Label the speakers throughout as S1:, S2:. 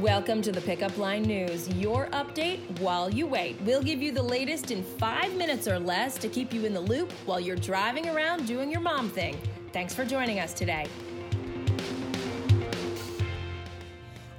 S1: Welcome to the Pickup Line News, your update while you wait. We'll give you the latest in five minutes or less to keep you in the loop while you're driving around doing your mom thing. Thanks for joining us today.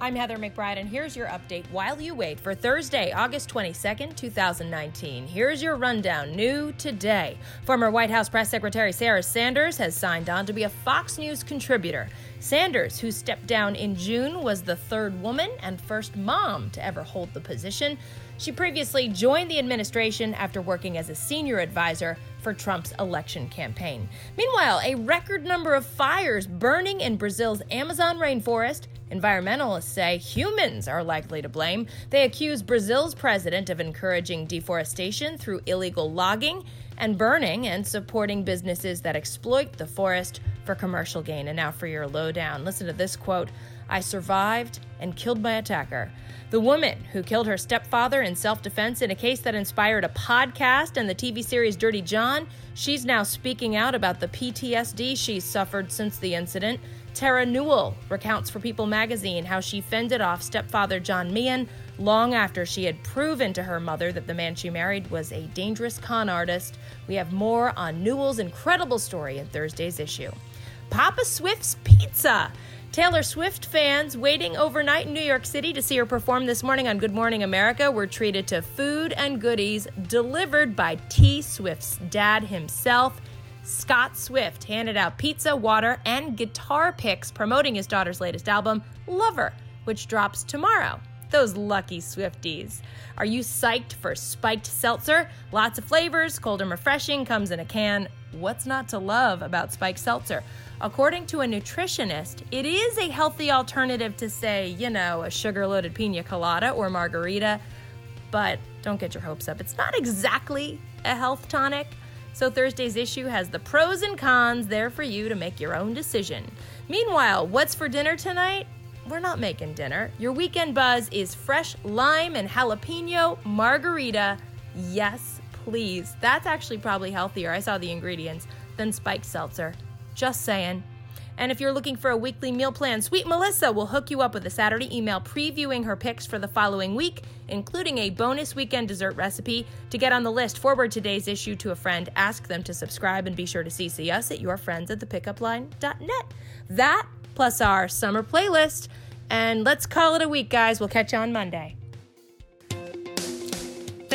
S1: I'm Heather McBride, and here's your update while you wait for Thursday, August 22nd, 2019. Here's your rundown. New today. Former White House Press Secretary Sarah Sanders has signed on to be a Fox News contributor. Sanders, who stepped down in June, was the third woman and first mom to ever hold the position. She previously joined the administration after working as a senior advisor for Trump's election campaign. Meanwhile, a record number of fires burning in Brazil's Amazon rainforest Environmentalists say humans are likely to blame. They accuse Brazil's president of encouraging deforestation through illegal logging and burning and supporting businesses that exploit the forest for commercial gain. And now for your lowdown. Listen to this quote I survived and killed my attacker. The woman who killed her stepfather in self defense in a case that inspired a podcast and the TV series Dirty John, she's now speaking out about the PTSD she's suffered since the incident. Terra Newell recounts for People magazine how she fended off stepfather John Meehan long after she had proven to her mother that the man she married was a dangerous con artist. We have more on Newell's incredible story in Thursday's issue. Papa Swift's Pizza. Taylor Swift fans waiting overnight in New York City to see her perform this morning on Good Morning America were treated to food and goodies delivered by T Swift's dad himself. Scott Swift handed out pizza, water, and guitar picks promoting his daughter's latest album, Lover, which drops tomorrow. Those lucky Swifties. Are you psyched for spiked seltzer? Lots of flavors, cold and refreshing, comes in a can. What's not to love about spiked seltzer? According to a nutritionist, it is a healthy alternative to, say, you know, a sugar loaded pina colada or margarita. But don't get your hopes up. It's not exactly a health tonic. So Thursday's issue has the pros and cons there for you to make your own decision. Meanwhile, what's for dinner tonight? We're not making dinner. Your weekend buzz is fresh lime and jalapeno margarita. Yes, please. That's actually probably healthier. I saw the ingredients than spiked seltzer. Just saying. And if you're looking for a weekly meal plan, Sweet Melissa will hook you up with a Saturday email previewing her picks for the following week, including a bonus weekend dessert recipe. To get on the list, forward today's issue to a friend, ask them to subscribe, and be sure to CC us at your friends at thepickupline.net. That plus our summer playlist. And let's call it a week, guys. We'll catch you on Monday.